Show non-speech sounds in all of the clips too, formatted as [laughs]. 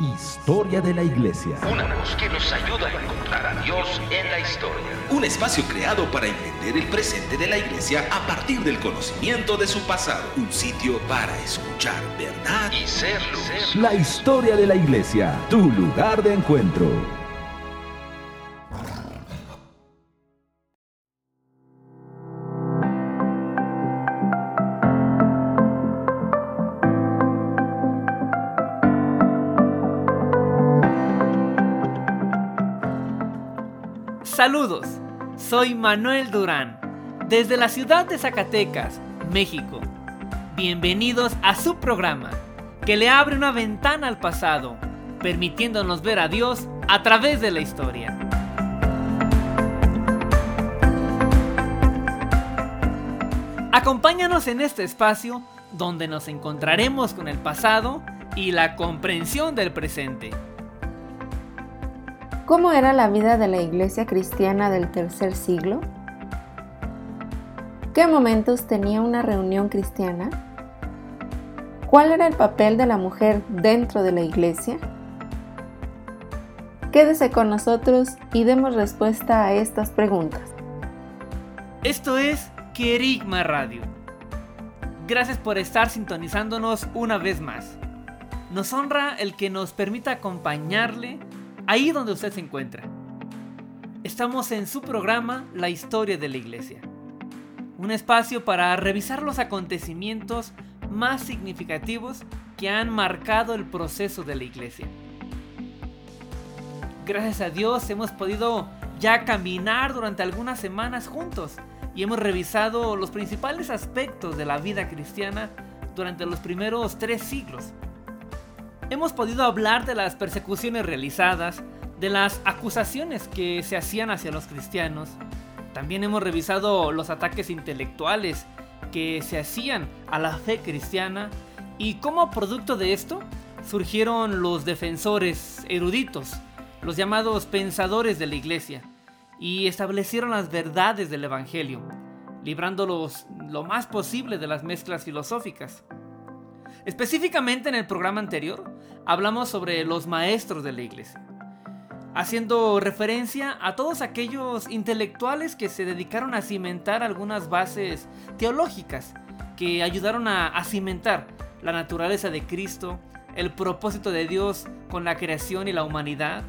Historia de la Iglesia. Una voz que nos ayuda a encontrar a Dios en la historia. Un espacio creado para entender el presente de la Iglesia a partir del conocimiento de su pasado. Un sitio para escuchar verdad y ser luz. La historia de la Iglesia, tu lugar de encuentro. Saludos, soy Manuel Durán, desde la ciudad de Zacatecas, México. Bienvenidos a su programa, que le abre una ventana al pasado, permitiéndonos ver a Dios a través de la historia. Acompáñanos en este espacio donde nos encontraremos con el pasado y la comprensión del presente. ¿Cómo era la vida de la iglesia cristiana del tercer siglo? ¿Qué momentos tenía una reunión cristiana? ¿Cuál era el papel de la mujer dentro de la iglesia? Quédese con nosotros y demos respuesta a estas preguntas. Esto es Querigma Radio. Gracias por estar sintonizándonos una vez más. Nos honra el que nos permita acompañarle ahí donde usted se encuentra. Estamos en su programa La historia de la iglesia. Un espacio para revisar los acontecimientos más significativos que han marcado el proceso de la iglesia. Gracias a Dios hemos podido ya caminar durante algunas semanas juntos y hemos revisado los principales aspectos de la vida cristiana durante los primeros tres siglos hemos podido hablar de las persecuciones realizadas, de las acusaciones que se hacían hacia los cristianos. También hemos revisado los ataques intelectuales que se hacían a la fe cristiana y cómo producto de esto surgieron los defensores eruditos, los llamados pensadores de la iglesia, y establecieron las verdades del Evangelio, librándolos lo más posible de las mezclas filosóficas. Específicamente en el programa anterior hablamos sobre los maestros de la iglesia, haciendo referencia a todos aquellos intelectuales que se dedicaron a cimentar algunas bases teológicas que ayudaron a, cimentar la naturaleza de Cristo, el propósito de Dios con la creación y la humanidad,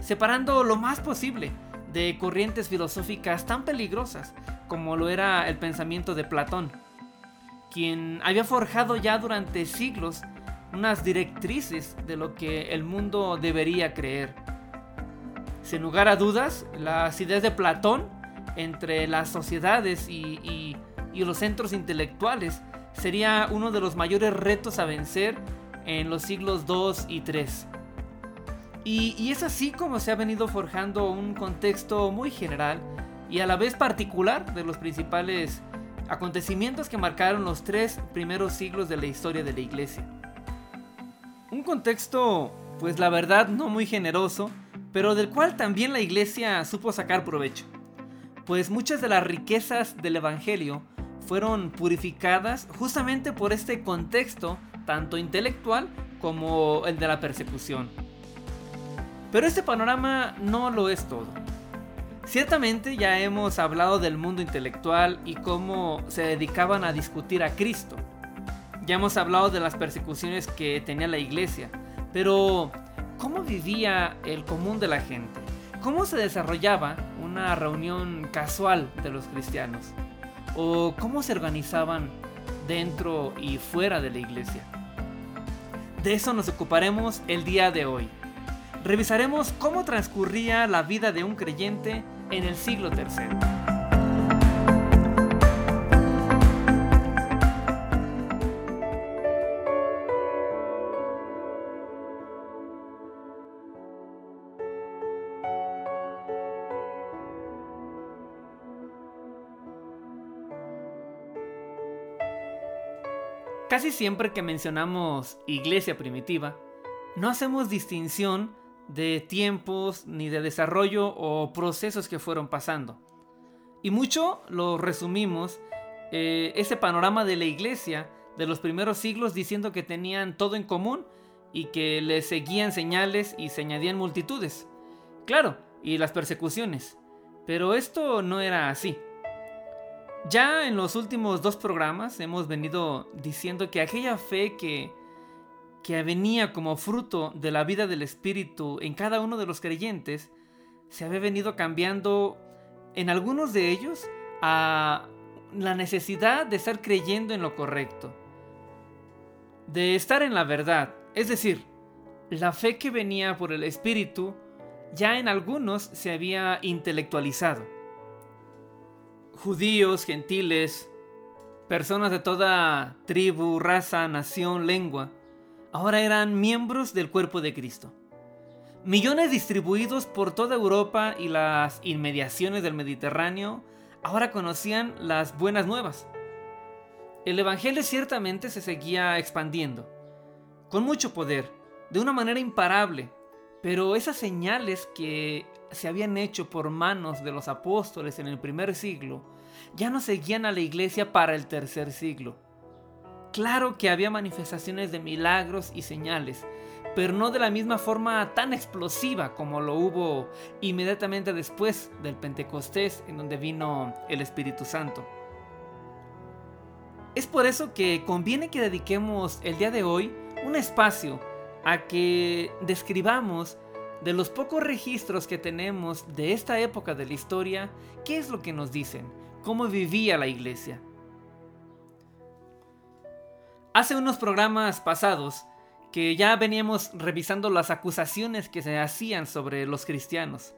separando lo más posible de corrientes filosóficas tan peligrosas como lo era el pensamiento de Platón quien había forjado ya durante siglos unas directrices de lo que el mundo debería creer. Sin lugar a dudas, las ideas de Platón entre las sociedades y, los centros intelectuales sería uno de los mayores retos a vencer en los siglos 2 y 3. Y, y, es así como se ha venido forjando un contexto muy general y a la vez particular de los principales acontecimientos que marcaron los tres primeros siglos de la historia de la iglesia. Un contexto, pues la verdad, no muy generoso, pero del cual también la iglesia supo sacar provecho, pues muchas de las riquezas del Evangelio fueron purificadas justamente por este contexto, tanto intelectual como el de la persecución. Pero este panorama no lo es todo. Ciertamente ya hemos hablado del mundo intelectual y cómo se dedicaban a discutir a Cristo. Ya hemos hablado de las persecuciones que tenía la iglesia. Pero, ¿cómo vivía el común de la gente? ¿Cómo se desarrollaba una reunión casual de los cristianos? ¿O cómo se organizaban dentro y fuera de la iglesia? De eso nos ocuparemos el día de hoy. Revisaremos cómo transcurría la vida de un creyente en el siglo III. Casi siempre que mencionamos iglesia primitiva, no hacemos distinción de tiempos ni de desarrollo o procesos que fueron pasando. Y mucho lo resumimos eh, ese panorama de la iglesia de los primeros siglos diciendo que tenían todo en común y que le seguían señales y se añadían multitudes. Claro, y las persecuciones. Pero esto no era así. Ya en los últimos dos programas hemos venido diciendo que aquella fe que, que venía como fruto de la vida del Espíritu en cada uno de los creyentes, se había venido cambiando en algunos de ellos a la necesidad de estar creyendo en lo correcto, de estar en la verdad, es decir, la fe que venía por el Espíritu ya en algunos se había intelectualizado. Judíos, gentiles, personas de toda tribu, raza, nación, lengua, ahora eran miembros del cuerpo de Cristo. Millones distribuidos por toda Europa y las inmediaciones del Mediterráneo ahora conocían las buenas nuevas. El Evangelio ciertamente se seguía expandiendo, con mucho poder, de una manera imparable, pero esas señales que se habían hecho por manos de los apóstoles en el primer siglo ya no seguían a la iglesia para el tercer siglo. Claro que había manifestaciones de milagros y señales, pero no de la misma forma tan explosiva como lo hubo inmediatamente después del Pentecostés, en donde vino el Espíritu Santo. Es por eso que conviene que dediquemos el día de hoy un espacio a que describamos de los pocos registros que tenemos de esta época de la historia, qué es lo que nos dicen, cómo vivía la iglesia. Hace unos programas pasados que ya veníamos revisando las acusaciones que se hacían sobre los cristianos.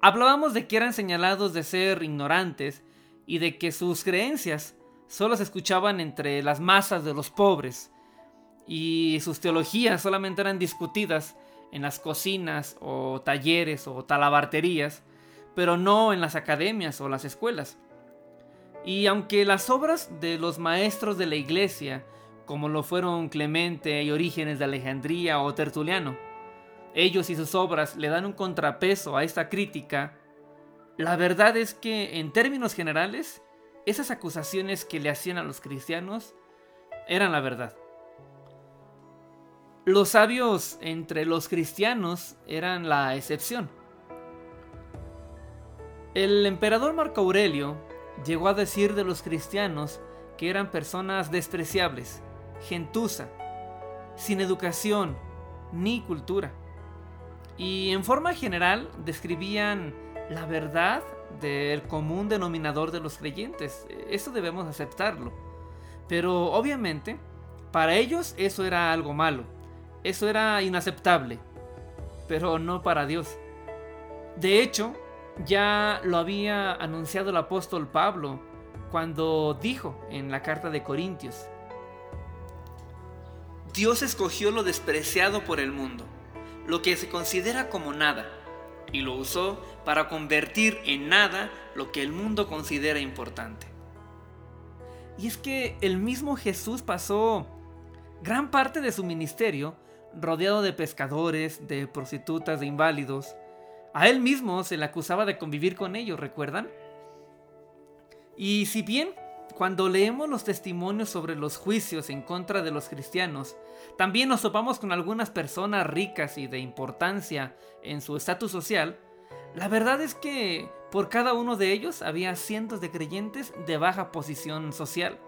Hablábamos de que eran señalados de ser ignorantes y de que sus creencias solo se escuchaban entre las masas de los pobres, y sus teologías solamente eran discutidas en las cocinas o talleres o talabarterías, pero no en las academias o las escuelas. Y aunque las obras de los maestros de la iglesia, como lo fueron Clemente y Orígenes de Alejandría o Tertuliano, ellos y sus obras le dan un contrapeso a esta crítica, la verdad es que en términos generales, esas acusaciones que le hacían a los cristianos eran la verdad. Los sabios entre los cristianos eran la excepción. El emperador Marco Aurelio llegó a decir de los cristianos que eran personas despreciables, gentuza, sin educación ni cultura. Y en forma general describían la verdad del común denominador de los creyentes. Eso debemos aceptarlo. Pero obviamente, para ellos eso era algo malo eso era inaceptable, pero no para Dios. De hecho, ya lo había anunciado el apóstol Pablo cuando dijo en la carta de Corintios, Dios escogió lo despreciado por el mundo, lo que se considera como nada, y lo usó para convertir en nada lo que el mundo considera importante. Y es que el mismo Jesús pasó gran parte de su ministerio rodeado de pescadores, de prostitutas, de inválidos. A él mismo se le acusaba de convivir con ellos, ¿recuerdan? Y si bien cuando leemos los testimonios sobre los juicios en contra de los cristianos, también nos topamos con algunas personas ricas y de importancia en su estatus social, la verdad es que por cada uno de ellos había cientos de creyentes de baja posición social.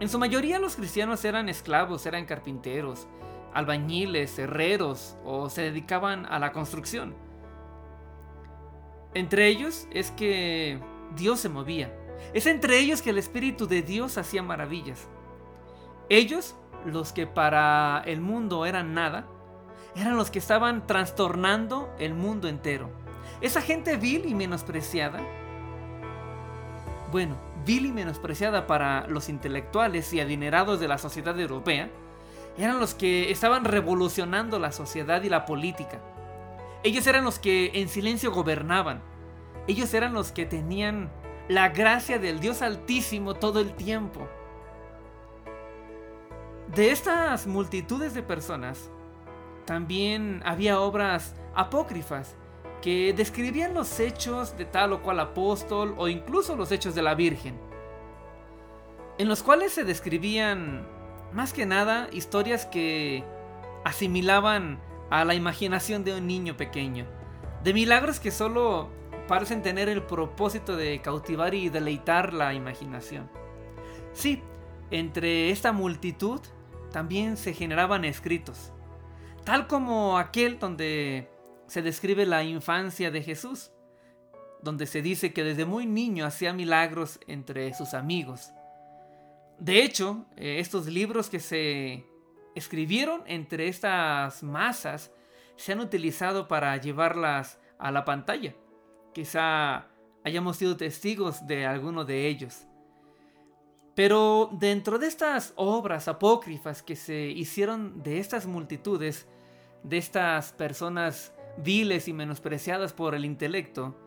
En su mayoría los cristianos eran esclavos, eran carpinteros, albañiles, herreros o se dedicaban a la construcción. Entre ellos es que Dios se movía. Es entre ellos que el Espíritu de Dios hacía maravillas. Ellos, los que para el mundo eran nada, eran los que estaban trastornando el mundo entero. Esa gente vil y menospreciada, bueno, vil y menospreciada para los intelectuales y adinerados de la sociedad europea, eran los que estaban revolucionando la sociedad y la política. Ellos eran los que en silencio gobernaban. Ellos eran los que tenían la gracia del Dios Altísimo todo el tiempo. De estas multitudes de personas, también había obras apócrifas que describían los hechos de tal o cual apóstol o incluso los hechos de la Virgen, en los cuales se describían más que nada historias que asimilaban a la imaginación de un niño pequeño, de milagros que solo parecen tener el propósito de cautivar y deleitar la imaginación. Sí, entre esta multitud también se generaban escritos, tal como aquel donde se describe la infancia de Jesús, donde se dice que desde muy niño hacía milagros entre sus amigos. De hecho, eh, estos libros que se escribieron entre estas masas se han utilizado para llevarlas a la pantalla. Quizá hayamos sido testigos de alguno de ellos. Pero dentro de estas obras apócrifas que se hicieron de estas multitudes, de estas personas viles y menospreciadas por el intelecto,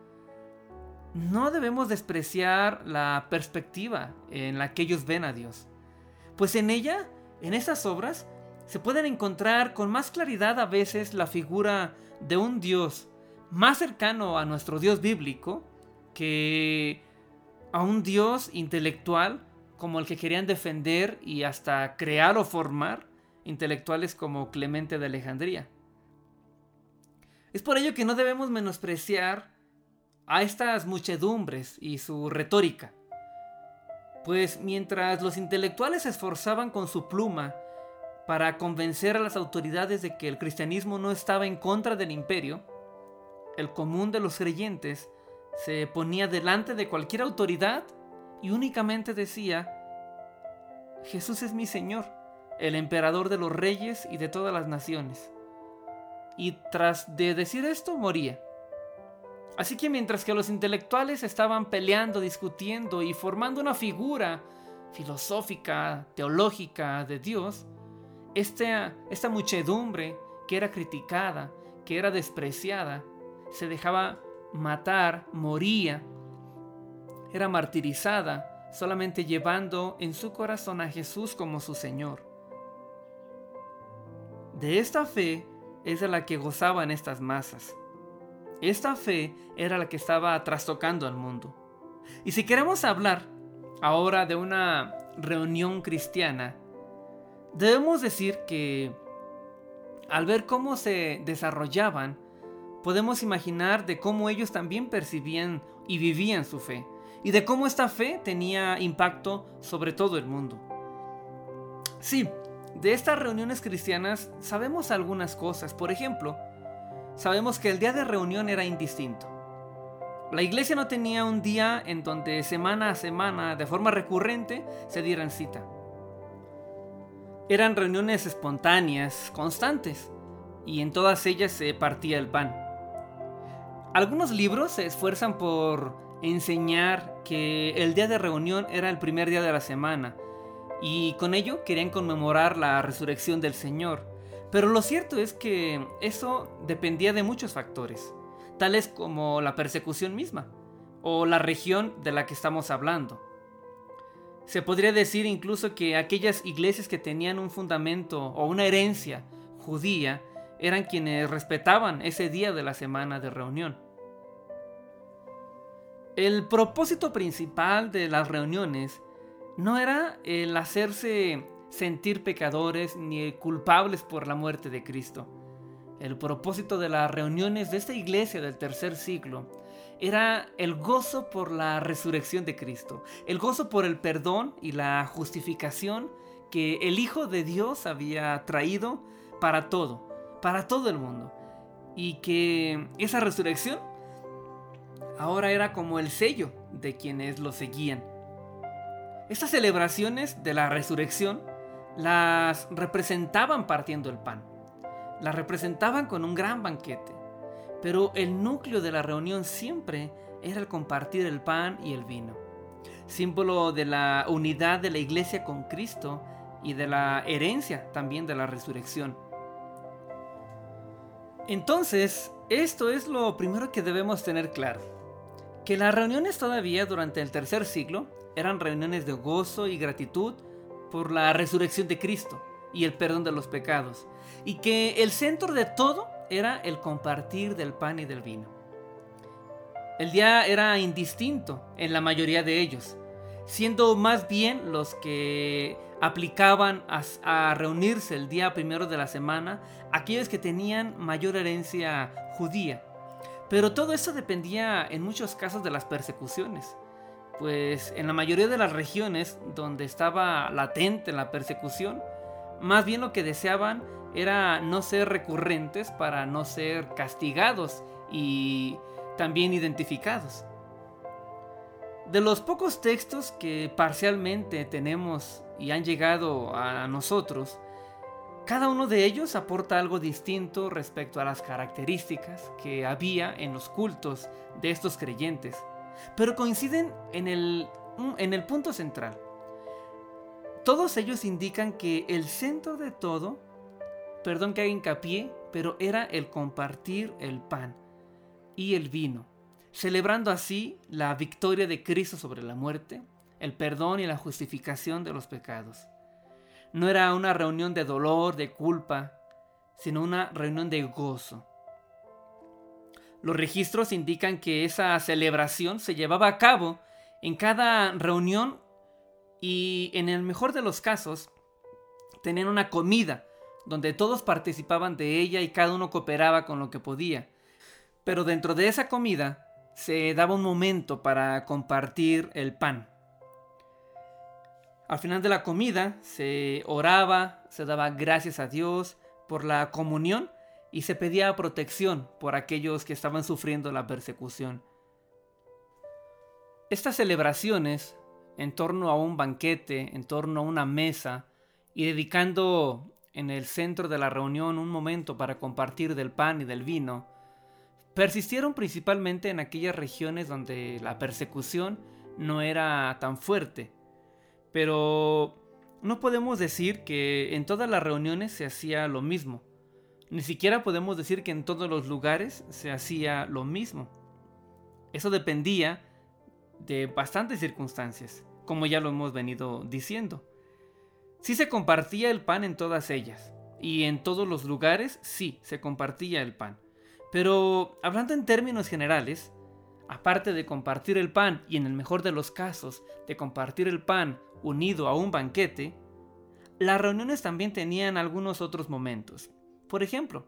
no debemos despreciar la perspectiva en la que ellos ven a Dios. Pues en ella, en esas obras, se pueden encontrar con más claridad a veces la figura de un Dios más cercano a nuestro Dios bíblico que a un Dios intelectual como el que querían defender y hasta crear o formar intelectuales como Clemente de Alejandría. Es por ello que no debemos menospreciar a estas muchedumbres y su retórica. Pues mientras los intelectuales se esforzaban con su pluma para convencer a las autoridades de que el cristianismo no estaba en contra del imperio, el común de los creyentes se ponía delante de cualquier autoridad y únicamente decía, Jesús es mi Señor, el emperador de los reyes y de todas las naciones. Y tras de decir esto, moría. Así que mientras que los intelectuales estaban peleando, discutiendo y formando una figura filosófica, teológica de Dios, esta, esta muchedumbre que era criticada, que era despreciada, se dejaba matar, moría, era martirizada, solamente llevando en su corazón a Jesús como su Señor. De esta fe es de la que gozaban estas masas. Esta fe era la que estaba trastocando al mundo. Y si queremos hablar ahora de una reunión cristiana, debemos decir que al ver cómo se desarrollaban, podemos imaginar de cómo ellos también percibían y vivían su fe, y de cómo esta fe tenía impacto sobre todo el mundo. Sí, de estas reuniones cristianas sabemos algunas cosas. Por ejemplo, sabemos que el día de reunión era indistinto. La iglesia no tenía un día en donde semana a semana, de forma recurrente, se dieran cita. Eran reuniones espontáneas, constantes, y en todas ellas se partía el pan. Algunos libros se esfuerzan por enseñar que el día de reunión era el primer día de la semana, y con ello querían conmemorar la resurrección del Señor. Pero lo cierto es que eso dependía de muchos factores, tales como la persecución misma o la región de la que estamos hablando. Se podría decir incluso que aquellas iglesias que tenían un fundamento o una herencia judía eran quienes respetaban ese día de la semana de reunión. El propósito principal de las reuniones no era el hacerse sentir pecadores ni culpables por la muerte de Cristo. El propósito de las reuniones de esta iglesia del tercer siglo era el gozo por la resurrección de Cristo, el gozo por el perdón y la justificación que el Hijo de Dios había traído para todo, para todo el mundo. Y que esa resurrección ahora era como el sello de quienes lo seguían. Estas celebraciones de la resurrección las representaban partiendo el pan, las representaban con un gran banquete, pero el núcleo de la reunión siempre era el compartir el pan y el vino, símbolo de la unidad de la iglesia con Cristo y de la herencia también de la resurrección. Entonces, esto es lo primero que debemos tener claro, que las reuniones todavía durante el tercer siglo eran reuniones de gozo y gratitud por la resurrección de Cristo y el perdón de los pecados, y que el centro de todo era el compartir del pan y del vino. El día era indistinto en la mayoría de ellos, siendo más bien los que aplicaban a, reunirse el día primero de la semana aquellos que tenían mayor herencia judía. Pero todo eso dependía en muchos casos de las persecuciones, pues en la mayoría de las regiones donde estaba latente la persecución, más bien lo que deseaban era no ser recurrentes para no ser castigados y también identificados. De los pocos textos que parcialmente tenemos y han llegado a nosotros, cada uno de ellos aporta algo distinto respecto a las características que había en los cultos de estos creyentes, pero coinciden en el, en el punto central. Todos ellos indican que el centro de todo, perdón que haga hincapié, pero era el compartir el pan y el vino, celebrando así la victoria de Cristo sobre la muerte, el perdón y la justificación de los pecados. No era una reunión de dolor, de culpa, sino una reunión de gozo. Los registros indican que esa celebración se llevaba a cabo en cada reunión y en el mejor de los casos tenían una comida donde todos participaban de ella y cada uno cooperaba con lo que podía. Pero dentro de esa comida se daba un momento para compartir el pan. Al final de la comida se oraba, se daba gracias a Dios por la comunión y se pedía protección por aquellos que estaban sufriendo la persecución. Estas celebraciones, en torno a un banquete, en torno a una mesa, y dedicando en el centro de la reunión un momento para compartir del pan y del vino, persistieron principalmente en aquellas regiones donde la persecución no era tan fuerte. Pero no podemos decir que en todas las reuniones se hacía lo mismo. Ni siquiera podemos decir que en todos los lugares se hacía lo mismo. Eso dependía de bastantes circunstancias, como ya lo hemos venido diciendo. Sí se compartía el pan en todas ellas, y en todos los lugares sí se compartía el pan. Pero hablando en términos generales, aparte de compartir el pan y en el mejor de los casos de compartir el pan unido a un banquete, las reuniones también tenían algunos otros momentos. Por ejemplo,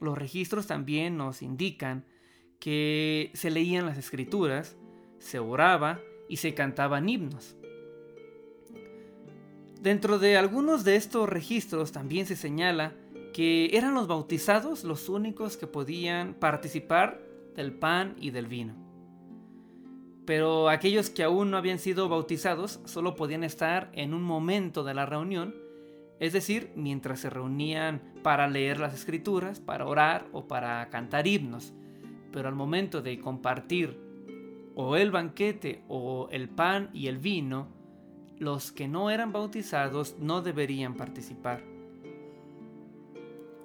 los registros también nos indican que se leían las escrituras, se oraba y se cantaban himnos. Dentro de algunos de estos registros también se señala que eran los bautizados los únicos que podían participar del pan y del vino. Pero aquellos que aún no habían sido bautizados solo podían estar en un momento de la reunión, es decir, mientras se reunían para leer las escrituras, para orar o para cantar himnos. Pero al momento de compartir o el banquete o el pan y el vino, los que no eran bautizados no deberían participar.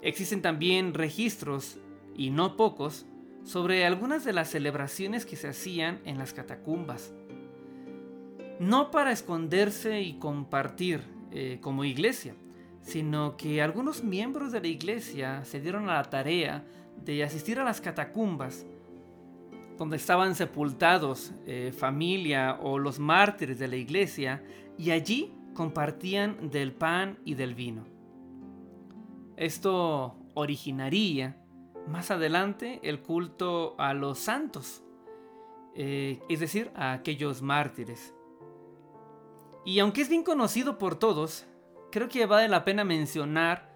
Existen también registros, y no pocos, sobre algunas de las celebraciones que se hacían en las catacumbas. No para esconderse y compartir eh, como iglesia, sino que algunos miembros de la iglesia se dieron a la tarea de asistir a las catacumbas, donde estaban sepultados eh, familia o los mártires de la iglesia, y allí compartían del pan y del vino. Esto originaría más adelante el culto a los santos, eh, es decir, a aquellos mártires. Y aunque es bien conocido por todos, creo que vale la pena mencionar,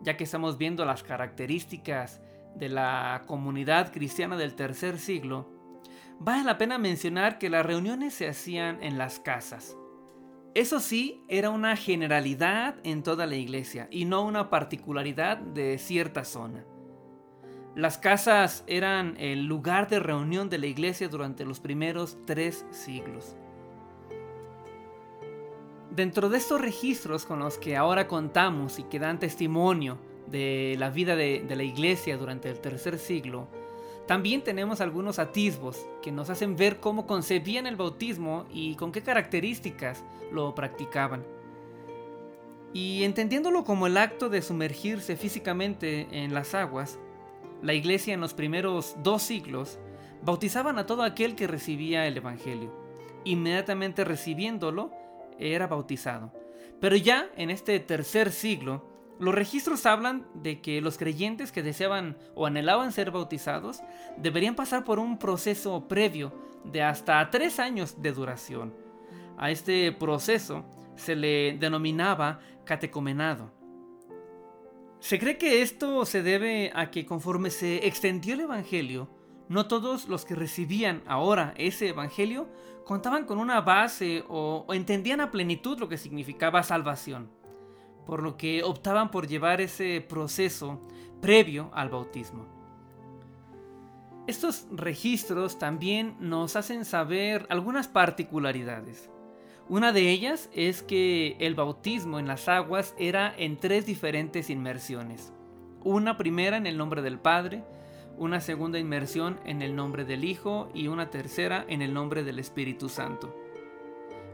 ya que estamos viendo las características de la comunidad cristiana del tercer siglo, vale la pena mencionar que las reuniones se hacían en las casas. Eso sí, era una generalidad en toda la iglesia y no una particularidad de cierta zona. Las casas eran el lugar de reunión de la iglesia durante los primeros tres siglos. Dentro de estos registros con los que ahora contamos y que dan testimonio de la vida de, la iglesia durante el tercer siglo, también tenemos algunos atisbos que nos hacen ver cómo concebían el bautismo y con qué características lo practicaban. Y entendiéndolo como el acto de sumergirse físicamente en las aguas, la iglesia en los primeros dos siglos bautizaban a todo aquel que recibía el Evangelio. Inmediatamente recibiéndolo, era bautizado. Pero ya en este tercer siglo, los registros hablan de que los creyentes que deseaban o anhelaban ser bautizados deberían pasar por un proceso previo de hasta tres años de duración. A este proceso se le denominaba catecomenado. Se cree que esto se debe a que conforme se extendió el Evangelio, no todos los que recibían ahora ese Evangelio contaban con una base o, entendían a plenitud lo que significaba salvación, por lo que optaban por llevar ese proceso previo al bautismo. Estos registros también nos hacen saber algunas particularidades. Una de ellas es que el bautismo en las aguas era en tres diferentes inmersiones. Una primera en el nombre del Padre, una segunda inmersión en el nombre del Hijo y una tercera en el nombre del Espíritu Santo.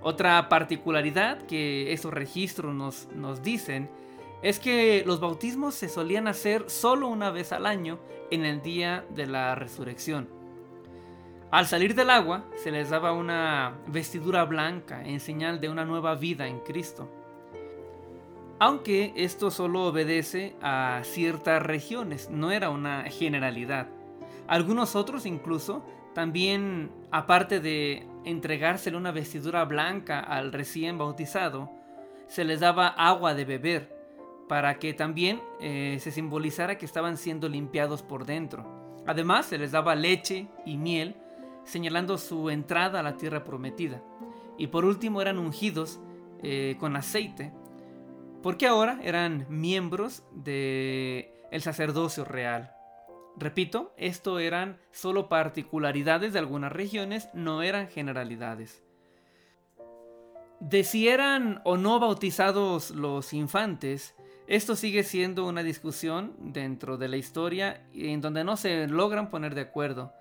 Otra particularidad que esos registros nos, nos dicen es que los bautismos se solían hacer solo una vez al año en el día de la resurrección. Al salir del agua se les daba una vestidura blanca en señal de una nueva vida en Cristo aunque esto solo obedece a ciertas regiones, no era una generalidad. Algunos otros incluso también, aparte de entregársele una vestidura blanca al recién bautizado, se les daba agua de beber, para que también eh, se simbolizara que estaban siendo limpiados por dentro. Además, se les daba leche y miel, señalando su entrada a la tierra prometida. Y por último eran ungidos eh, con aceite, porque ahora eran miembros del el sacerdocio real. Repito, esto eran solo particularidades de algunas regiones, no eran generalidades. De si eran o no bautizados los infantes, esto sigue siendo una discusión dentro de la historia en donde no se logran poner de acuerdo.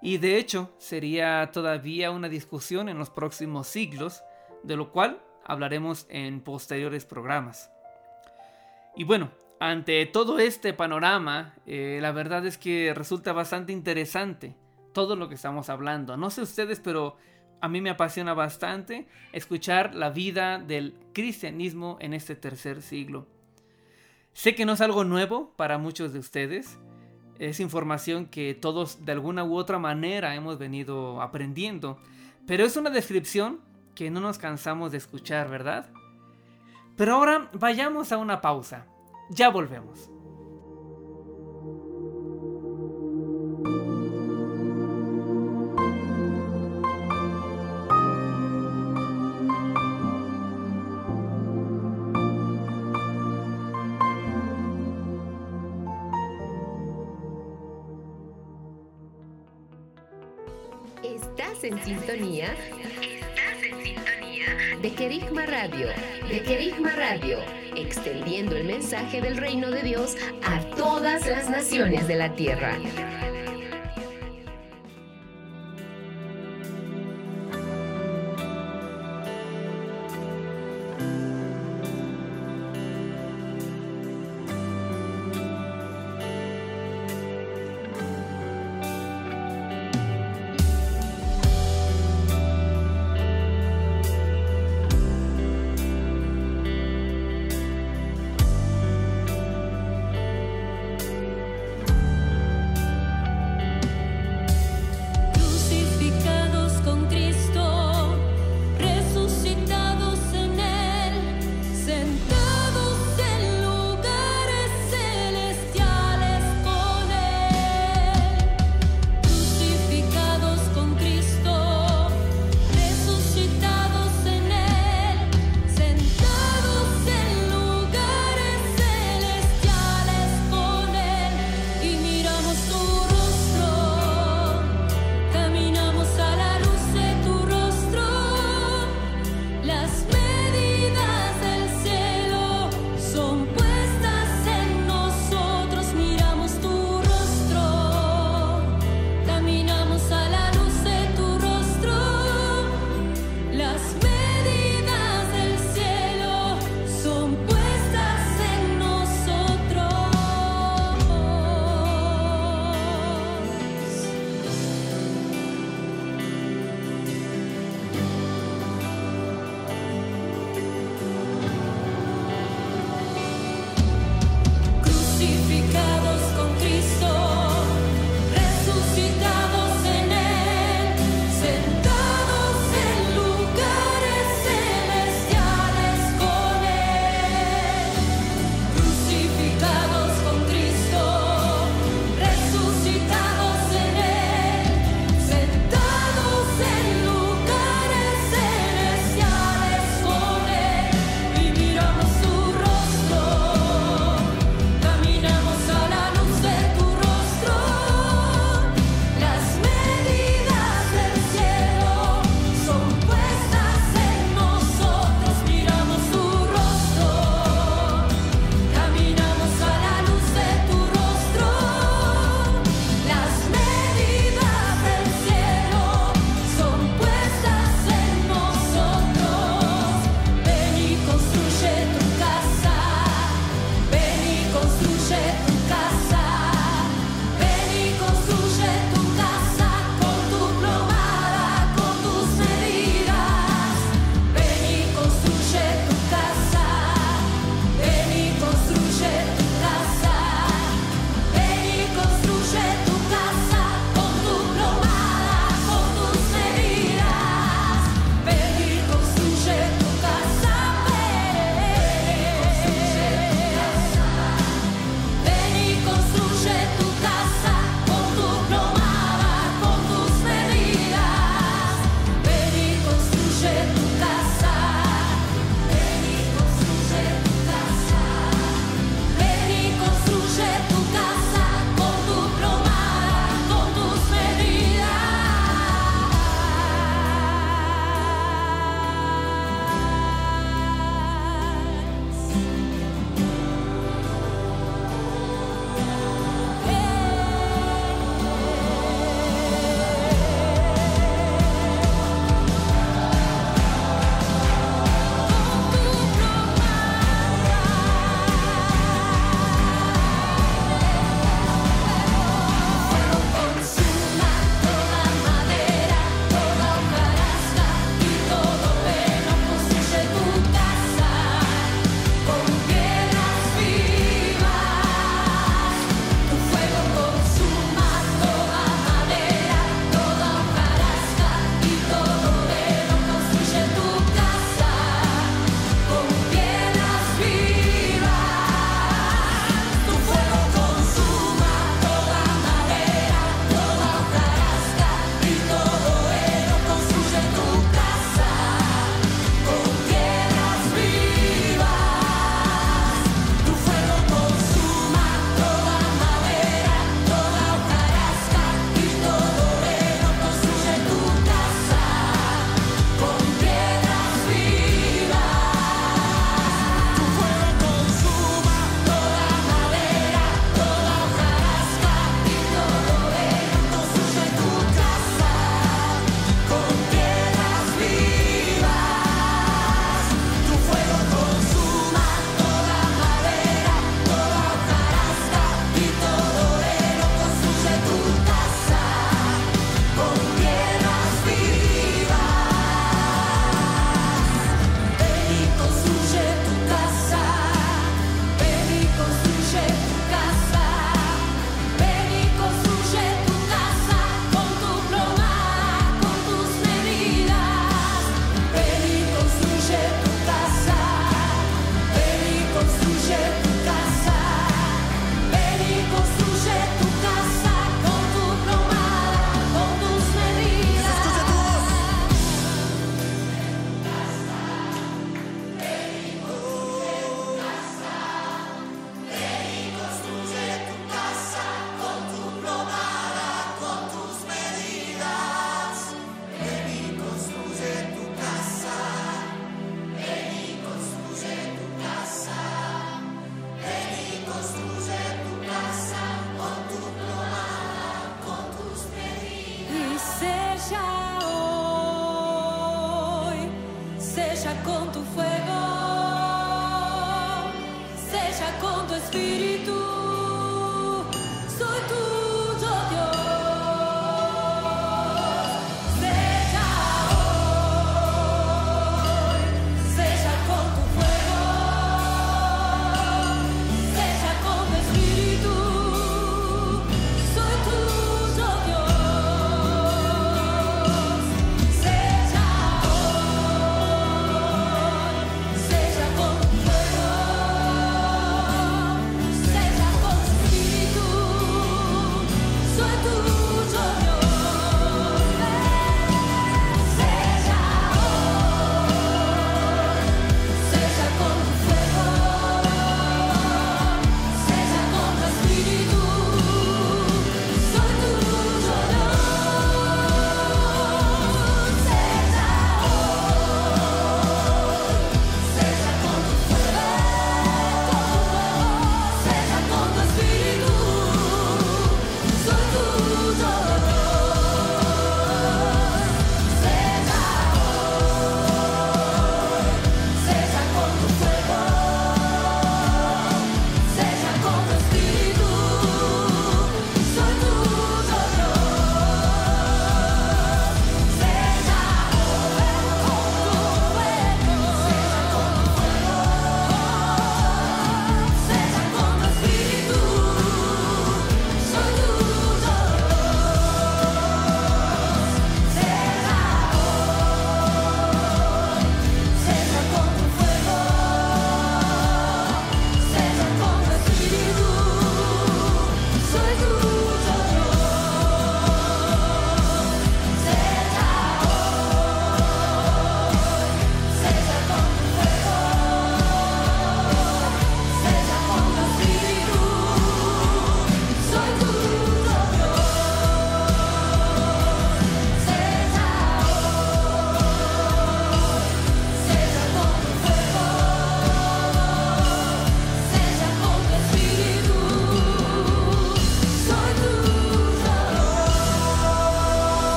Y de hecho sería todavía una discusión en los próximos siglos, de lo cual hablaremos en posteriores programas. Y bueno, ante todo este panorama, eh, la verdad es que resulta bastante interesante todo lo que estamos hablando. No sé ustedes, pero a mí me apasiona bastante escuchar la vida del cristianismo en este tercer siglo. Sé que no es algo nuevo para muchos de ustedes, es información que todos de alguna u otra manera hemos venido aprendiendo, pero es una descripción que no nos cansamos de escuchar, ¿verdad? Pero ahora vayamos a una pausa. Ya volvemos. De Querigma Radio, extendiendo el mensaje del reino de Dios a todas las naciones de la tierra.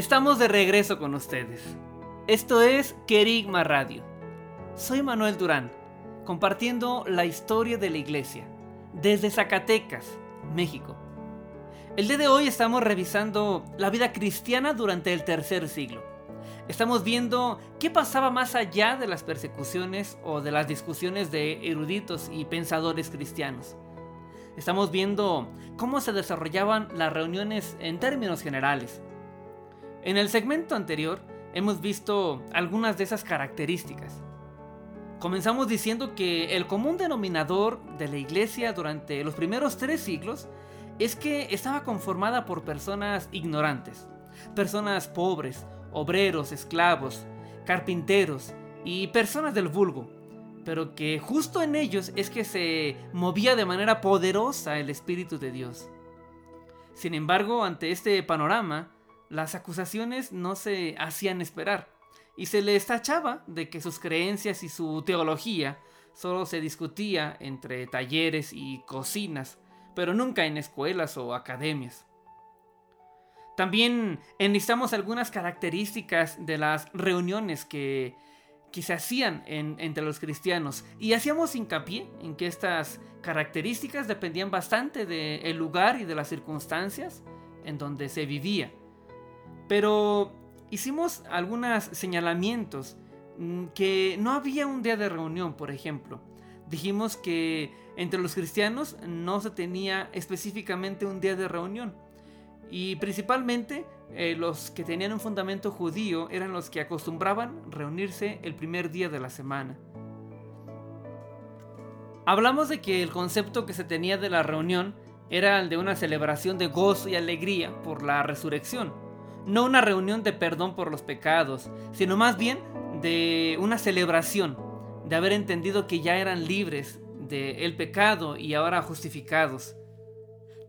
Estamos de regreso con ustedes. Esto es Querigma Radio. Soy Manuel Durán, compartiendo la historia de la iglesia desde Zacatecas, México. El día de hoy estamos revisando la vida cristiana durante el tercer siglo. Estamos viendo qué pasaba más allá de las persecuciones o de las discusiones de eruditos y pensadores cristianos. Estamos viendo cómo se desarrollaban las reuniones en términos generales en el segmento anterior hemos visto algunas de esas características. Comenzamos diciendo que el común denominador de la iglesia durante los primeros tres siglos es que estaba conformada por personas ignorantes, personas pobres, obreros, esclavos, carpinteros y personas del vulgo, pero que justo en ellos es que se movía de manera poderosa el Espíritu de Dios. Sin embargo, ante este panorama, las acusaciones no se hacían esperar y se les tachaba de que sus creencias y su teología solo se discutía entre talleres y cocinas, pero nunca en escuelas o academias. También enlistamos algunas características de las reuniones que, se hacían entre los cristianos y hacíamos hincapié en que estas características dependían bastante del lugar y de las circunstancias en donde se vivía. Pero hicimos algunos señalamientos mm, que no había un día de reunión, por ejemplo, Dijimos que entre los cristianos no se tenía específicamente un día de reunión. Y principalmente eh, los que tenían un fundamento judío eran los que acostumbraban reunirse el primer día de la semana. Hablamos de que el concepto que se tenía de la reunión era el de una celebración de gozo y alegría por la resurrección, no una reunión de perdón por los pecados, sino más bien de una celebración, de haber entendido que ya eran libres del pecado y ahora justificados.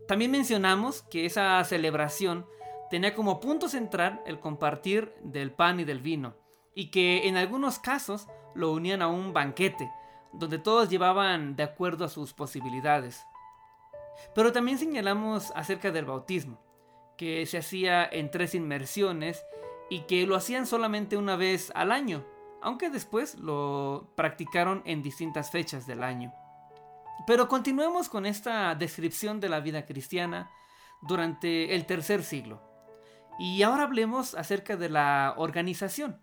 También mencionamos que esa celebración tenía como punto central el compartir del pan y del vino, y que en algunos casos lo unían a un banquete, donde todos llevaban de acuerdo a sus posibilidades. Pero también señalamos acerca del bautismo, que se hacía en tres inmersiones y que lo hacían solamente una vez al año, aunque después lo practicaron en distintas fechas del año. Pero continuemos con esta descripción de la vida cristiana durante el tercer siglo. Y ahora hablemos acerca de la organización.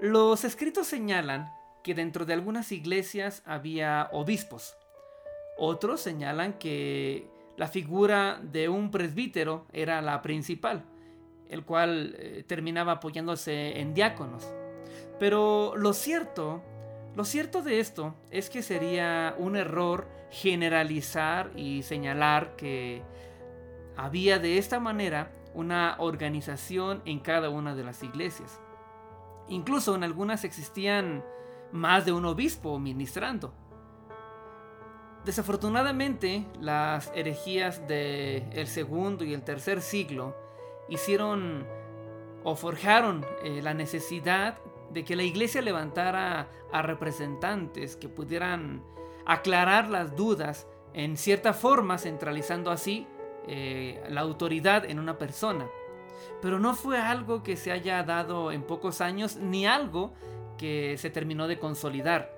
Los escritos señalan que dentro de algunas iglesias había obispos. Otros señalan que la figura de un presbítero era la principal, el cual eh, terminaba apoyándose en diáconos. Pero lo cierto, lo cierto de esto es que sería un error generalizar y señalar que había de esta manera una organización en cada una de las iglesias. Incluso en algunas existían más de un obispo ministrando. Desafortunadamente, las herejías del el segundo y el tercer siglo hicieron o forjaron eh, la necesidad de que la iglesia levantara a representantes que pudieran aclarar las dudas en cierta forma, centralizando así eh, la autoridad en una persona. Pero no fue algo que se haya dado en pocos años, ni algo que se terminó de consolidar.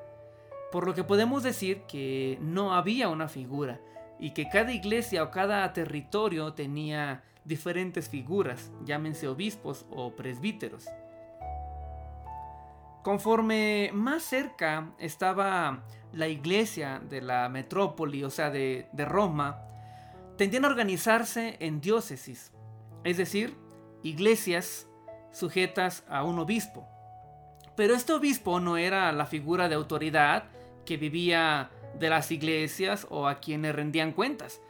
Por lo que podemos decir que no había una figura y que cada iglesia o cada territorio tenía diferentes figuras, llámense obispos o presbíteros. Conforme más cerca estaba la iglesia de la metrópoli, o sea, de, de Roma, tendían a organizarse en diócesis, es decir, iglesias sujetas a un obispo. Pero este obispo no era la figura de autoridad que vivía de las iglesias o a quienes rendían cuentas,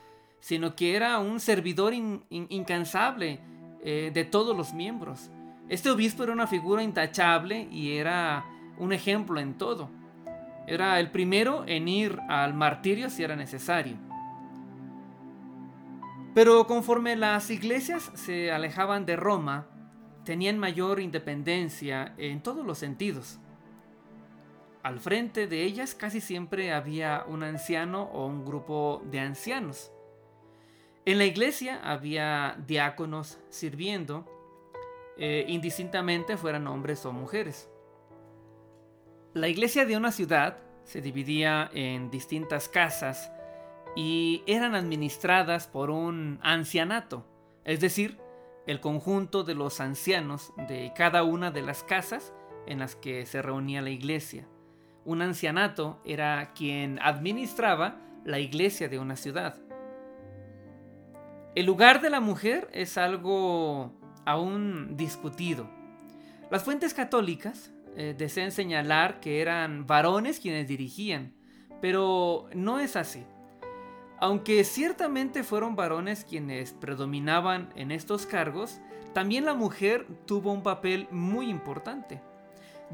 sino que era un servidor incansable eh, de todos los miembros. Este obispo era una figura intachable y era un ejemplo en todo. Era el primero en ir al martirio si era necesario. Pero conforme las iglesias se alejaban de Roma, tenían mayor independencia en todos los sentidos. Al frente de ellas casi siempre había un anciano o un grupo de ancianos. En la iglesia había diáconos sirviendo, eh, indistintamente fueran hombres o mujeres. La iglesia de una ciudad se dividía en distintas casas y eran administradas por un ancianato, es decir, el conjunto de los ancianos de cada una de las casas en las que se reunía la iglesia. Un ancianato era quien administraba la iglesia de una ciudad. El lugar de la mujer es algo aún discutido. Las fuentes católicas eh, desean señalar que eran varones quienes dirigían, pero no es así. Aunque ciertamente fueron varones quienes predominaban en estos cargos, también la mujer tuvo un papel muy importante.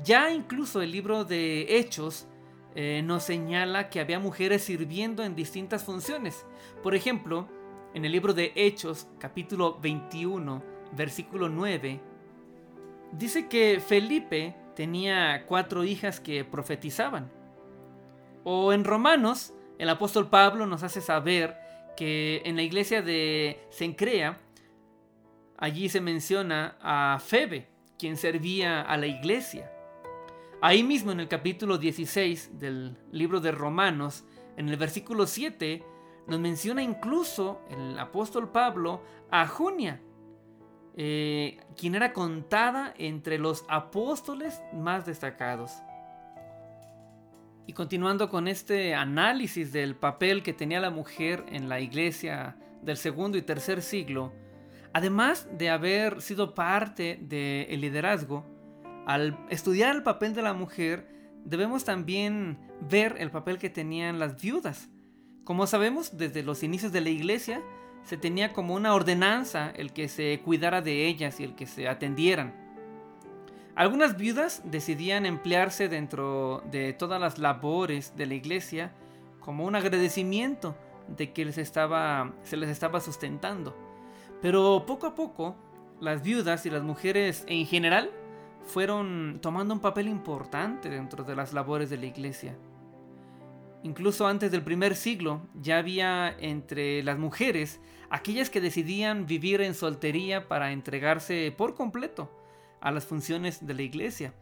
Ya incluso el libro de Hechos eh, nos señala que había mujeres sirviendo en distintas funciones. Por ejemplo, en el libro de Hechos, capítulo 21, versículo 9, dice que Felipe tenía cuatro hijas que profetizaban. O en Romanos, el apóstol Pablo nos hace saber que en la iglesia de Sencrea, allí se menciona a Febe, quien servía a la iglesia. Ahí mismo en el capítulo 16 del libro de Romanos, en el versículo 7, nos menciona incluso el apóstol Pablo a Junia, eh, quien era contada entre los apóstoles más destacados. Y continuando con este análisis del papel que tenía la mujer en la iglesia del segundo y tercer siglo, además de haber sido parte del liderazgo, al estudiar el papel de la mujer, debemos también ver el papel que tenían las viudas. Como sabemos, desde los inicios de la iglesia, se tenía como una ordenanza el que se cuidara de ellas y el que se atendieran. Algunas viudas decidían emplearse dentro de todas las labores de la iglesia como un agradecimiento de que se les estaba sustentando. Pero poco a poco, las viudas y las mujeres en general fueron tomando un papel importante dentro de las labores de la iglesia. Incluso antes del primer siglo ya había entre las mujeres aquellas que decidían vivir en soltería para entregarse por completo a las funciones de la iglesia.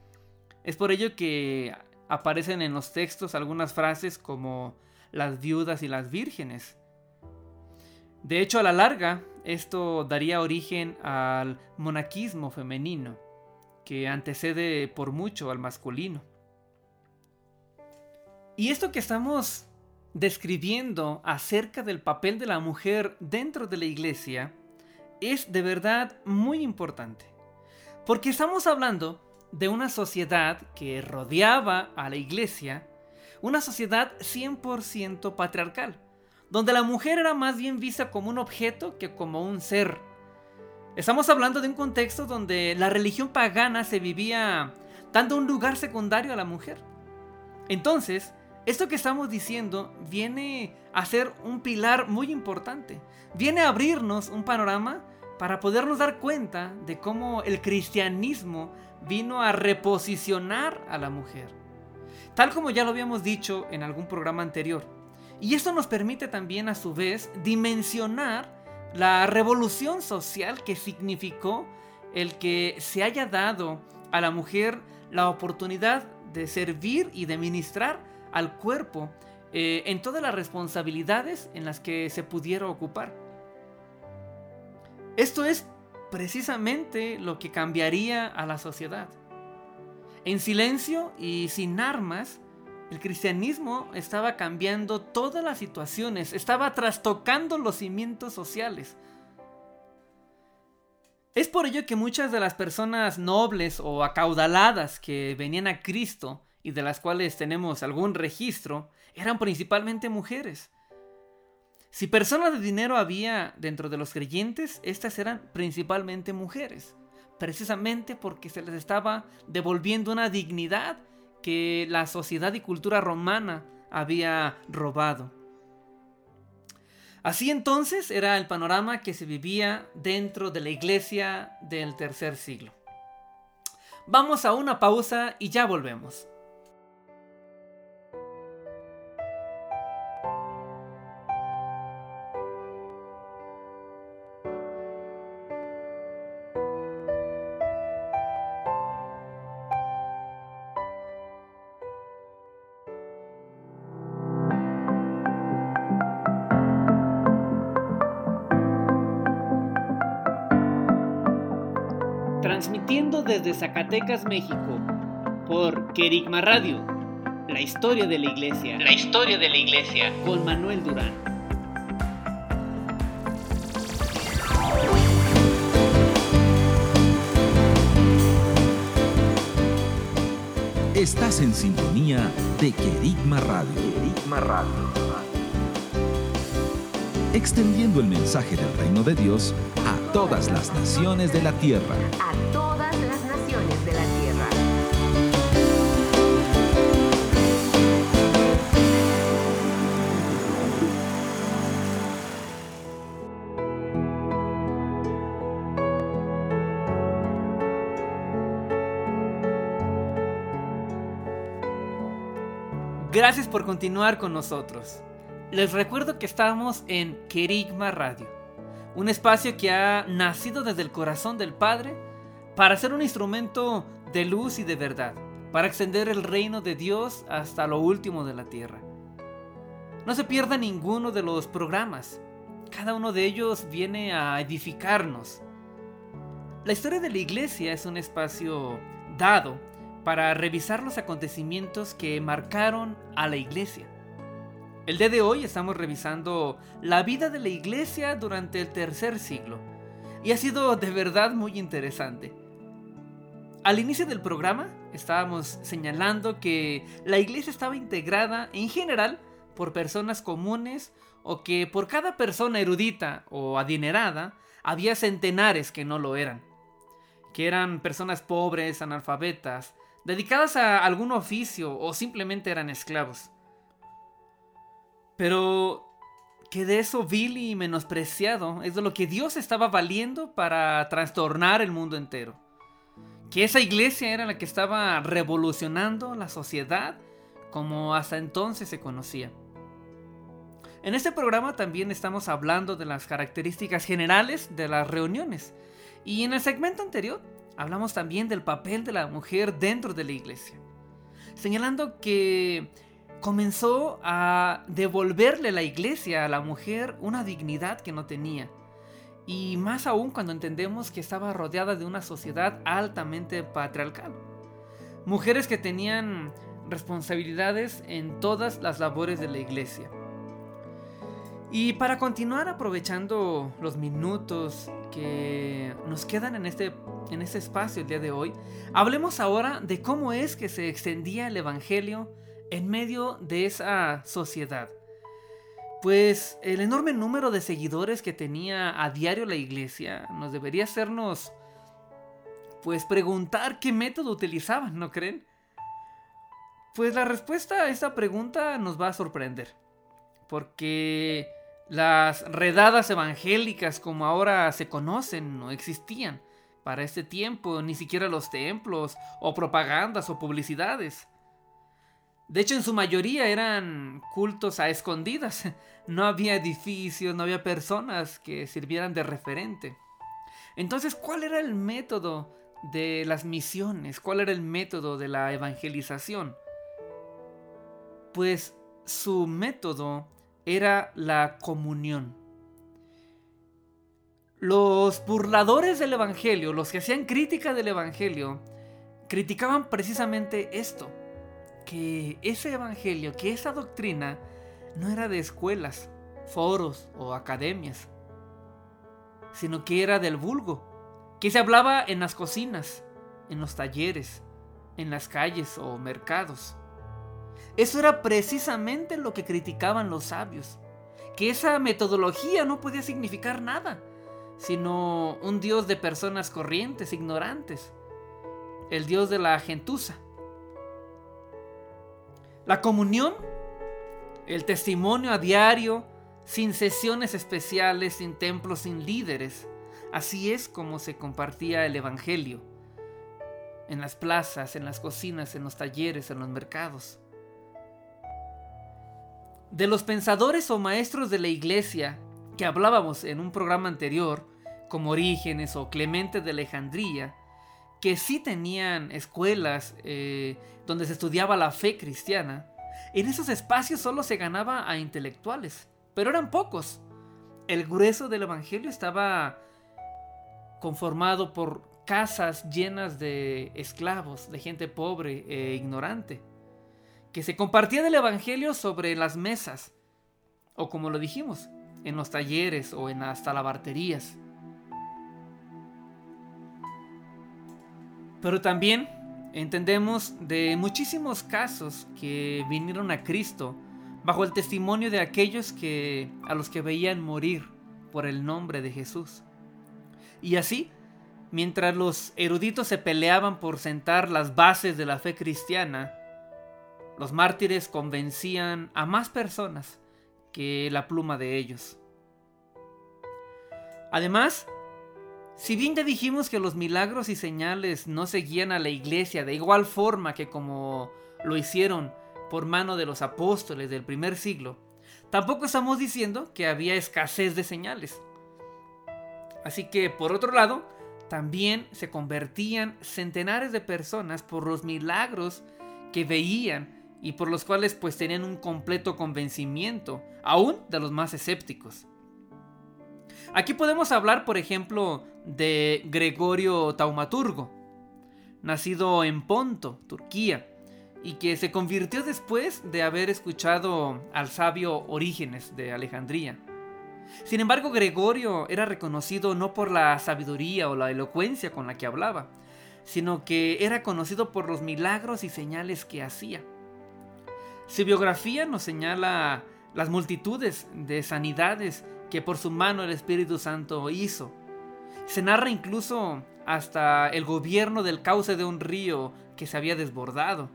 Es por ello que aparecen en los textos algunas frases como las viudas y las vírgenes. De hecho, a la larga, esto daría origen al monaquismo femenino, que antecede por mucho al masculino. Y esto que estamos describiendo acerca del papel de la mujer dentro de la iglesia es de verdad muy importante. Porque estamos hablando de una sociedad que rodeaba a la iglesia, una sociedad 100% patriarcal, donde la mujer era más bien vista como un objeto que como un ser. Estamos hablando de un contexto donde la religión pagana se vivía dando un lugar secundario a la mujer. Entonces, esto que estamos diciendo viene a ser un pilar muy importante. Viene a abrirnos un panorama para podernos dar cuenta de cómo el cristianismo vino a reposicionar a la mujer. Tal como ya lo habíamos dicho en algún programa anterior. Y esto nos permite también a su vez dimensionar la revolución social que significó el que se haya dado a la mujer la oportunidad de servir y de ministrar al cuerpo eh, en todas las responsabilidades en las que se pudiera ocupar. Esto es precisamente lo que cambiaría a la sociedad. En silencio y sin armas, el cristianismo estaba cambiando todas las situaciones, estaba trastocando los cimientos sociales. Es por ello que muchas de las personas nobles o acaudaladas que venían a Cristo y de las cuales tenemos algún registro eran principalmente mujeres. Si personas de dinero había dentro de los creyentes, estas eran principalmente mujeres, precisamente porque se les estaba devolviendo una dignidad que la sociedad y cultura romana había robado. Así entonces era el panorama que se vivía dentro de la iglesia del tercer siglo. Vamos a una pausa y ya volvemos. Desde Zacatecas, México, por Kerigma Radio, la historia de la iglesia. La historia de la iglesia. Con Manuel Durán. Estás en sintonía de Kerigma Radio. Kerigma Radio. Extendiendo el mensaje del reino de Dios a todas las naciones de la tierra. Gracias por continuar con nosotros. Les recuerdo que estamos en Kerigma Radio, un espacio que ha nacido desde el corazón del Padre para ser un instrumento de luz y de verdad, para extender el reino de Dios hasta lo último de la tierra. No se pierda ninguno de los programas, cada uno de ellos viene a edificarnos. La historia de la iglesia es un espacio dado para revisar los acontecimientos que marcaron a la iglesia. El día de hoy estamos revisando la vida de la iglesia durante el tercer siglo y ha sido de verdad muy interesante. Al inicio del programa estábamos señalando que la iglesia estaba integrada en general por personas comunes o que por cada persona erudita o adinerada había centenares que no lo eran, que eran personas pobres, analfabetas, dedicadas a algún oficio o simplemente eran esclavos. Pero que de eso vil y menospreciado es de lo que Dios estaba valiendo para trastornar el mundo entero. Que esa iglesia era la que estaba revolucionando la sociedad como hasta entonces se conocía. En este programa también estamos hablando de las características generales de las reuniones. Y en el segmento anterior hablamos también del papel de la mujer dentro de la iglesia. Señalando que comenzó a devolverle la iglesia a la mujer una dignidad que no tenía. Y más aún cuando entendemos que estaba rodeada de una sociedad altamente patriarcal. Mujeres que tenían responsabilidades en todas las labores de la iglesia. Y para continuar aprovechando los minutos que nos quedan en este, en este espacio el día de hoy, hablemos ahora de cómo es que se extendía el Evangelio en medio de esa sociedad. Pues el enorme número de seguidores que tenía a diario la iglesia nos debería hacernos pues preguntar qué método utilizaban, ¿no creen? Pues la respuesta a esta pregunta nos va a sorprender. Porque las redadas evangélicas como ahora se conocen no existían. Para este tiempo ni siquiera los templos o propagandas o publicidades. De hecho, en su mayoría eran cultos a escondidas. [laughs] No había edificios, no había personas que sirvieran de referente. Entonces, ¿cuál era el método de las misiones? ¿Cuál era el método de la evangelización? Pues su método era la comunión. Los burladores del Evangelio, los que hacían crítica del Evangelio, criticaban precisamente esto, que ese Evangelio, que esa doctrina no era de escuelas, foros o academias, sino que era del vulgo, que se hablaba en las cocinas, en los talleres, en las calles o mercados. Eso era precisamente lo que criticaban los sabios, que esa metodología no podía significar nada, sino un Dios de personas corrientes, ignorantes, el Dios de la gentuza. La comunión, el testimonio a diario, sin sesiones especiales, sin templos, sin líderes, así es como se compartía el Evangelio, en las plazas, en las cocinas, en los talleres, en los mercados. De los pensadores o maestros de la iglesia que hablábamos en un programa anterior, como Orígenes o Clemente de Alejandría, que sí tenían escuelas eh, donde se estudiaba la fe cristiana, en esos espacios solo se ganaba a intelectuales, pero eran pocos. El grueso del Evangelio estaba conformado por casas llenas de esclavos, de gente pobre e ignorante que se compartía del Evangelio sobre las mesas, o como lo dijimos, en los talleres o en las talabarterías. Pero también entendemos de muchísimos casos que vinieron a Cristo bajo el testimonio de aquellos que a los que veían morir por el nombre de Jesús. Y así, mientras los eruditos se peleaban por sentar las bases de la fe cristiana, los mártires convencían a más personas que la pluma de ellos. Además, si bien ya dijimos que los milagros y señales no seguían a la iglesia de igual forma que como lo hicieron por mano de los apóstoles del primer siglo, tampoco estamos diciendo que había escasez de señales. Así que, por otro lado, también se convertían centenares de personas por los milagros que veían y por los cuales pues tenían un completo convencimiento, aún de los más escépticos. Aquí podemos hablar, por ejemplo, de Gregorio Taumaturgo. nacido en Ponto, Turquía, y que se convirtió después de haber escuchado al sabio Orígenes de Alejandría. Sin embargo, Gregorio era reconocido no por la sabiduría o la elocuencia con la que hablaba, sino que era conocido por los milagros y señales que hacía. Su biografía nos señala las multitudes de sanidades que por su mano el Espíritu Santo hizo. Se narra incluso hasta el gobierno del cauce de un río que se había desbordado.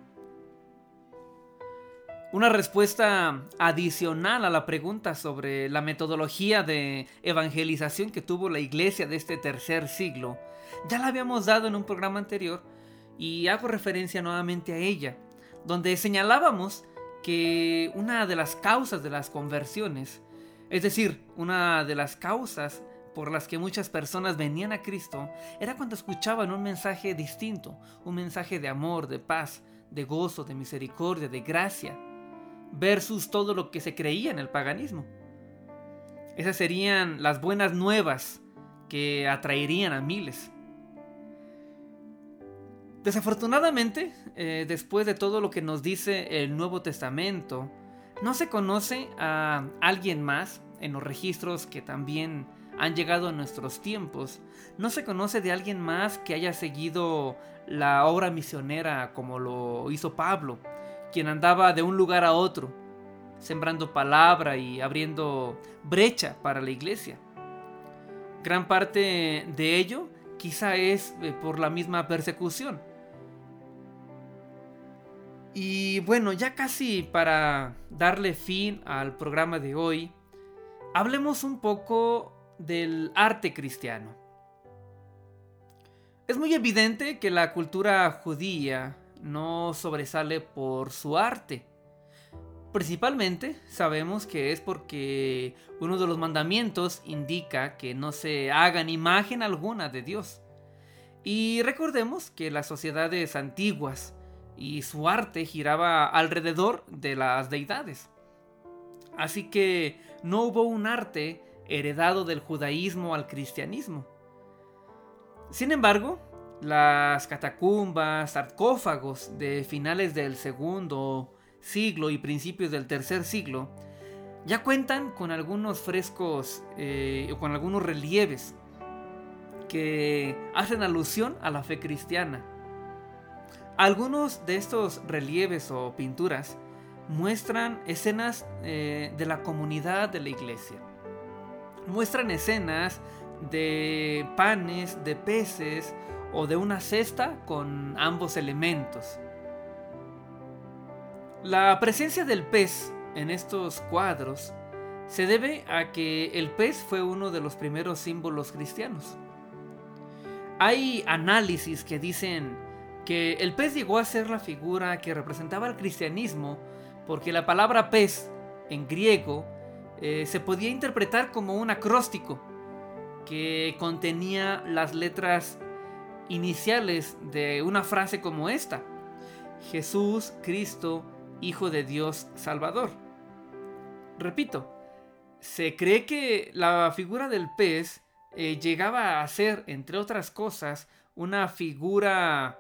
Una respuesta adicional a la pregunta sobre la metodología de evangelización que tuvo la iglesia de este tercer siglo, ya la habíamos dado en un programa anterior y hago referencia nuevamente a ella, donde señalábamos que una de las causas de las conversiones, es decir, una de las causas por las que muchas personas venían a Cristo, era cuando escuchaban un mensaje distinto, un mensaje de amor, de paz, de gozo, de misericordia, de gracia, versus todo lo que se creía en el paganismo. Esas serían las buenas nuevas que atraerían a miles. Desafortunadamente, eh, después de todo lo que nos dice el Nuevo Testamento, no se conoce a alguien más en los registros que también han llegado a nuestros tiempos. No se conoce de alguien más que haya seguido la obra misionera como lo hizo Pablo, quien andaba de un lugar a otro, sembrando palabra y abriendo brecha para la iglesia. Gran parte de ello quizá es eh, por la misma persecución. Y bueno, ya casi para darle fin al programa de hoy, hablemos un poco del arte cristiano. Es muy evidente que la cultura judía no sobresale por su arte. Principalmente sabemos que es porque uno de los mandamientos indica que no se hagan imagen alguna de Dios. Y recordemos que las sociedades antiguas y su arte giraba alrededor de las deidades. Así que no hubo un arte heredado del judaísmo al cristianismo. Sin embargo, las catacumbas, sarcófagos de finales del segundo siglo y principios del tercer siglo ya cuentan con algunos frescos eh, o con algunos relieves que hacen alusión a la fe cristiana. Algunos de estos relieves o pinturas muestran escenas eh, de la comunidad de la iglesia. Muestran escenas de panes, de peces o de una cesta con ambos elementos. La presencia del pez en estos cuadros se debe a que el pez fue uno de los primeros símbolos cristianos. Hay análisis que dicen que el pez llegó a ser la figura que representaba el cristianismo porque la palabra pez en griego eh, se podía interpretar como un acróstico que contenía las letras iniciales de una frase como esta. Jesús, Cristo, Hijo de Dios, Salvador. Repito, se cree que la figura del pez eh, llegaba a ser, entre otras cosas, una figura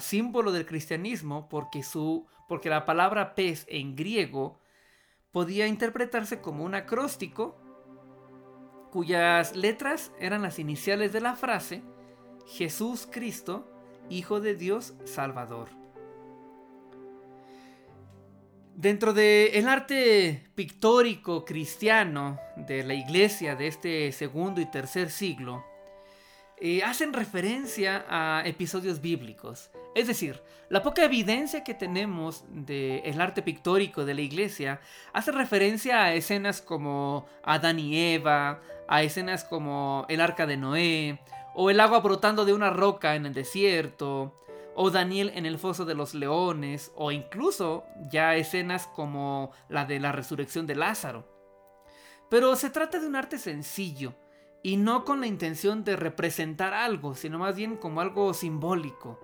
símbolo del cristianismo porque, su, porque la palabra pez en griego podía interpretarse como un acróstico cuyas letras eran las iniciales de la frase Jesús Cristo, Hijo de Dios Salvador. Dentro del el arte pictórico cristiano de la iglesia de este segundo y tercer siglo, eh, hacen referencia a episodios bíblicos. Es decir, la poca evidencia que tenemos del arte pictórico de la iglesia hace referencia a escenas como Adán y Eva, a escenas como el arca de Noé, o el agua brotando de una roca en el desierto, o Daniel en el foso de los leones, o incluso ya escenas como la de la resurrección de Lázaro. Pero se trata de un arte sencillo, y no con la intención de representar algo, sino más bien como algo simbólico.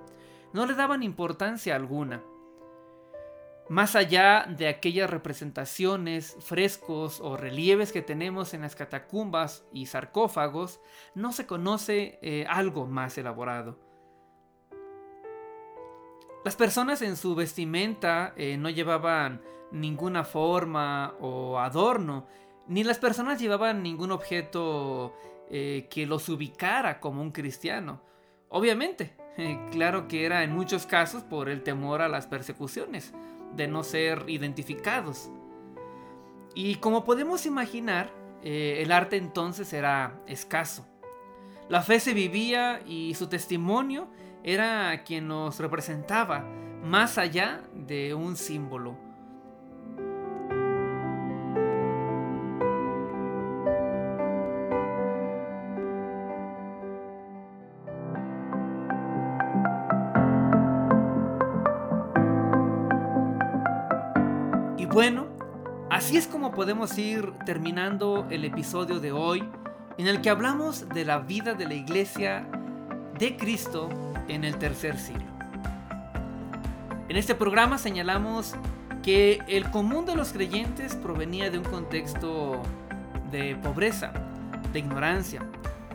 No le daban importancia alguna. Más allá de aquellas representaciones, frescos o relieves que tenemos en las catacumbas y sarcófagos, no se conoce eh, algo más elaborado. Las personas en su vestimenta eh, no llevaban ninguna forma o adorno, ni las personas llevaban ningún objeto eh, que los ubicara como un cristiano. Obviamente, [laughs] claro que era en muchos casos por el temor a las persecuciones, de no ser identificados. Y como podemos imaginar, eh, el arte entonces era escaso. La fe se vivía y su testimonio era quien nos representaba, más allá de un símbolo. Bueno, así es como podemos ir terminando el episodio de hoy en el que hablamos de la vida de la iglesia de Cristo en el tercer siglo. En este programa señalamos que el común de los creyentes provenía de un contexto de pobreza, de ignorancia,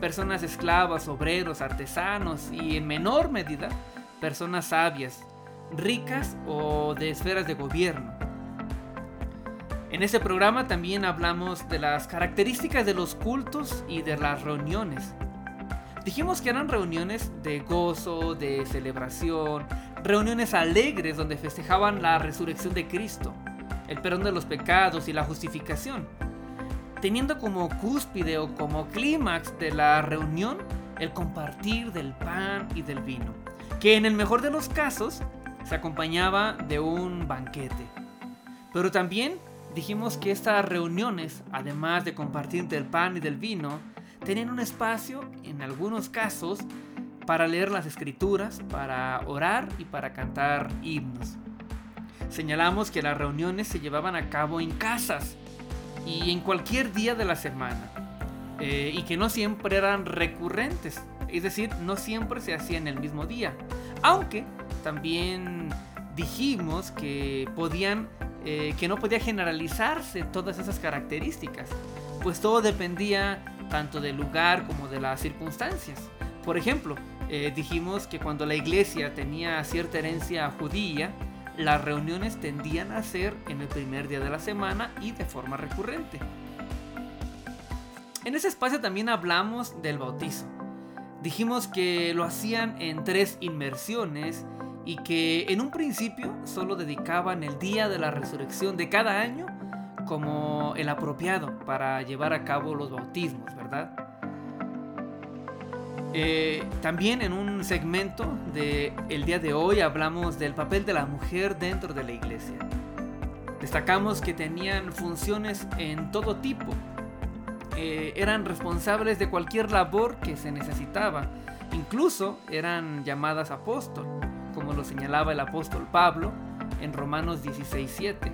personas esclavas, obreros, artesanos y en menor medida personas sabias, ricas o de esferas de gobierno. En este programa también hablamos de las características de los cultos y de las reuniones. Dijimos que eran reuniones de gozo, de celebración, reuniones alegres donde festejaban la resurrección de Cristo, el perdón de los pecados y la justificación, teniendo como cúspide o como clímax de la reunión el compartir del pan y del vino, que en el mejor de los casos se acompañaba de un banquete. Pero también dijimos que estas reuniones, además de compartir del pan y del vino, tenían un espacio, en algunos casos, para leer las escrituras, para orar y para cantar himnos. Señalamos que las reuniones se llevaban a cabo en casas y en cualquier día de la semana, eh, y que no siempre eran recurrentes, es decir, no siempre se hacían el mismo día, aunque también dijimos que podían eh, que no podía generalizarse todas esas características, pues todo dependía tanto del lugar como de las circunstancias. Por ejemplo, eh, dijimos que cuando la iglesia tenía cierta herencia judía, las reuniones tendían a ser en el primer día de la semana y de forma recurrente. En ese espacio también hablamos del bautizo. Dijimos que lo hacían en tres inmersiones y que en un principio solo dedicaban el día de la resurrección de cada año como el apropiado para llevar a cabo los bautismos, ¿verdad? Eh, también en un segmento de el día de hoy hablamos del papel de la mujer dentro de la iglesia. Destacamos que tenían funciones en todo tipo. Eh, eran responsables de cualquier labor que se necesitaba. Incluso eran llamadas apóstol como lo señalaba el apóstol Pablo en Romanos 16:7.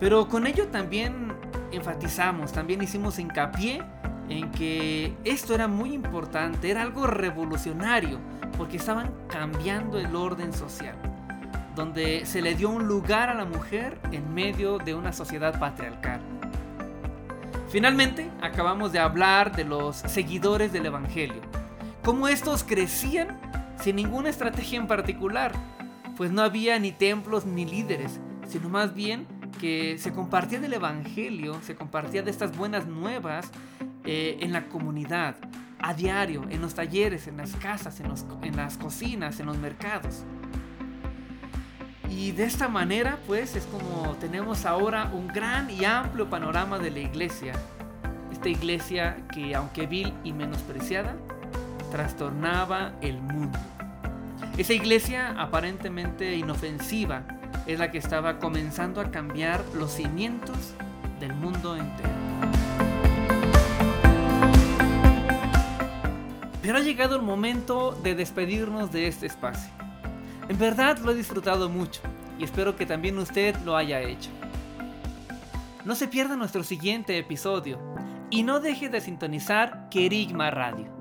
Pero con ello también enfatizamos, también hicimos hincapié en que esto era muy importante, era algo revolucionario, porque estaban cambiando el orden social, donde se le dio un lugar a la mujer en medio de una sociedad patriarcal. Finalmente, acabamos de hablar de los seguidores del Evangelio, cómo estos crecían sin ninguna estrategia en particular, pues no había ni templos ni líderes, sino más bien que se compartía del Evangelio, se compartía de estas buenas nuevas eh, en la comunidad, a diario, en los talleres, en las casas, en, en las cocinas, en los mercados. Y de esta manera, pues, es como tenemos ahora un gran y amplio panorama de la iglesia. Esta iglesia que, aunque vil y menospreciada, trastornaba el mundo. Esa iglesia aparentemente inofensiva es la que estaba comenzando a cambiar los cimientos del mundo entero. Pero ha llegado el momento de despedirnos de este espacio. En verdad lo he disfrutado mucho y espero que también usted lo haya hecho. No se pierda nuestro siguiente episodio y no deje de sintonizar Kerigma Radio.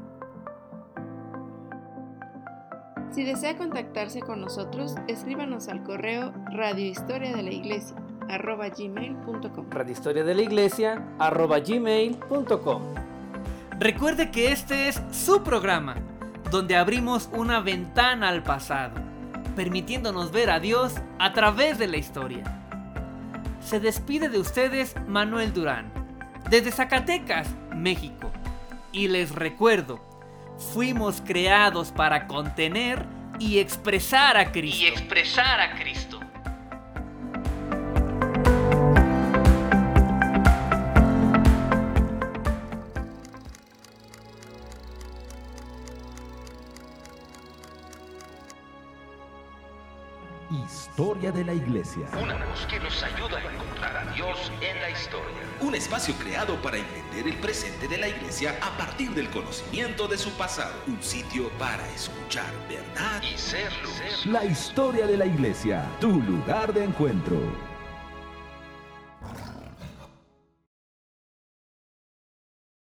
Si desea contactarse con nosotros, escríbanos al correo radiohistoria de la iglesia arroba gmail.com radiohistoria de la iglesia arroba gmail.com Recuerde que este es su programa, donde abrimos una ventana al pasado, permitiéndonos ver a Dios a través de la historia. Se despide de ustedes Manuel Durán, desde Zacatecas, México. Y les recuerdo, fuimos creados para contener y expresar a Cristo. Y expresar a Cristo. Historia de la Iglesia. Una voz que nos ayuda a encontrar a Dios en la historia. Un espacio creado para entender el presente de la Iglesia a partir del conocimiento de su pasado. Un sitio para escuchar verdad y ser luz. La historia de la Iglesia, tu lugar de encuentro.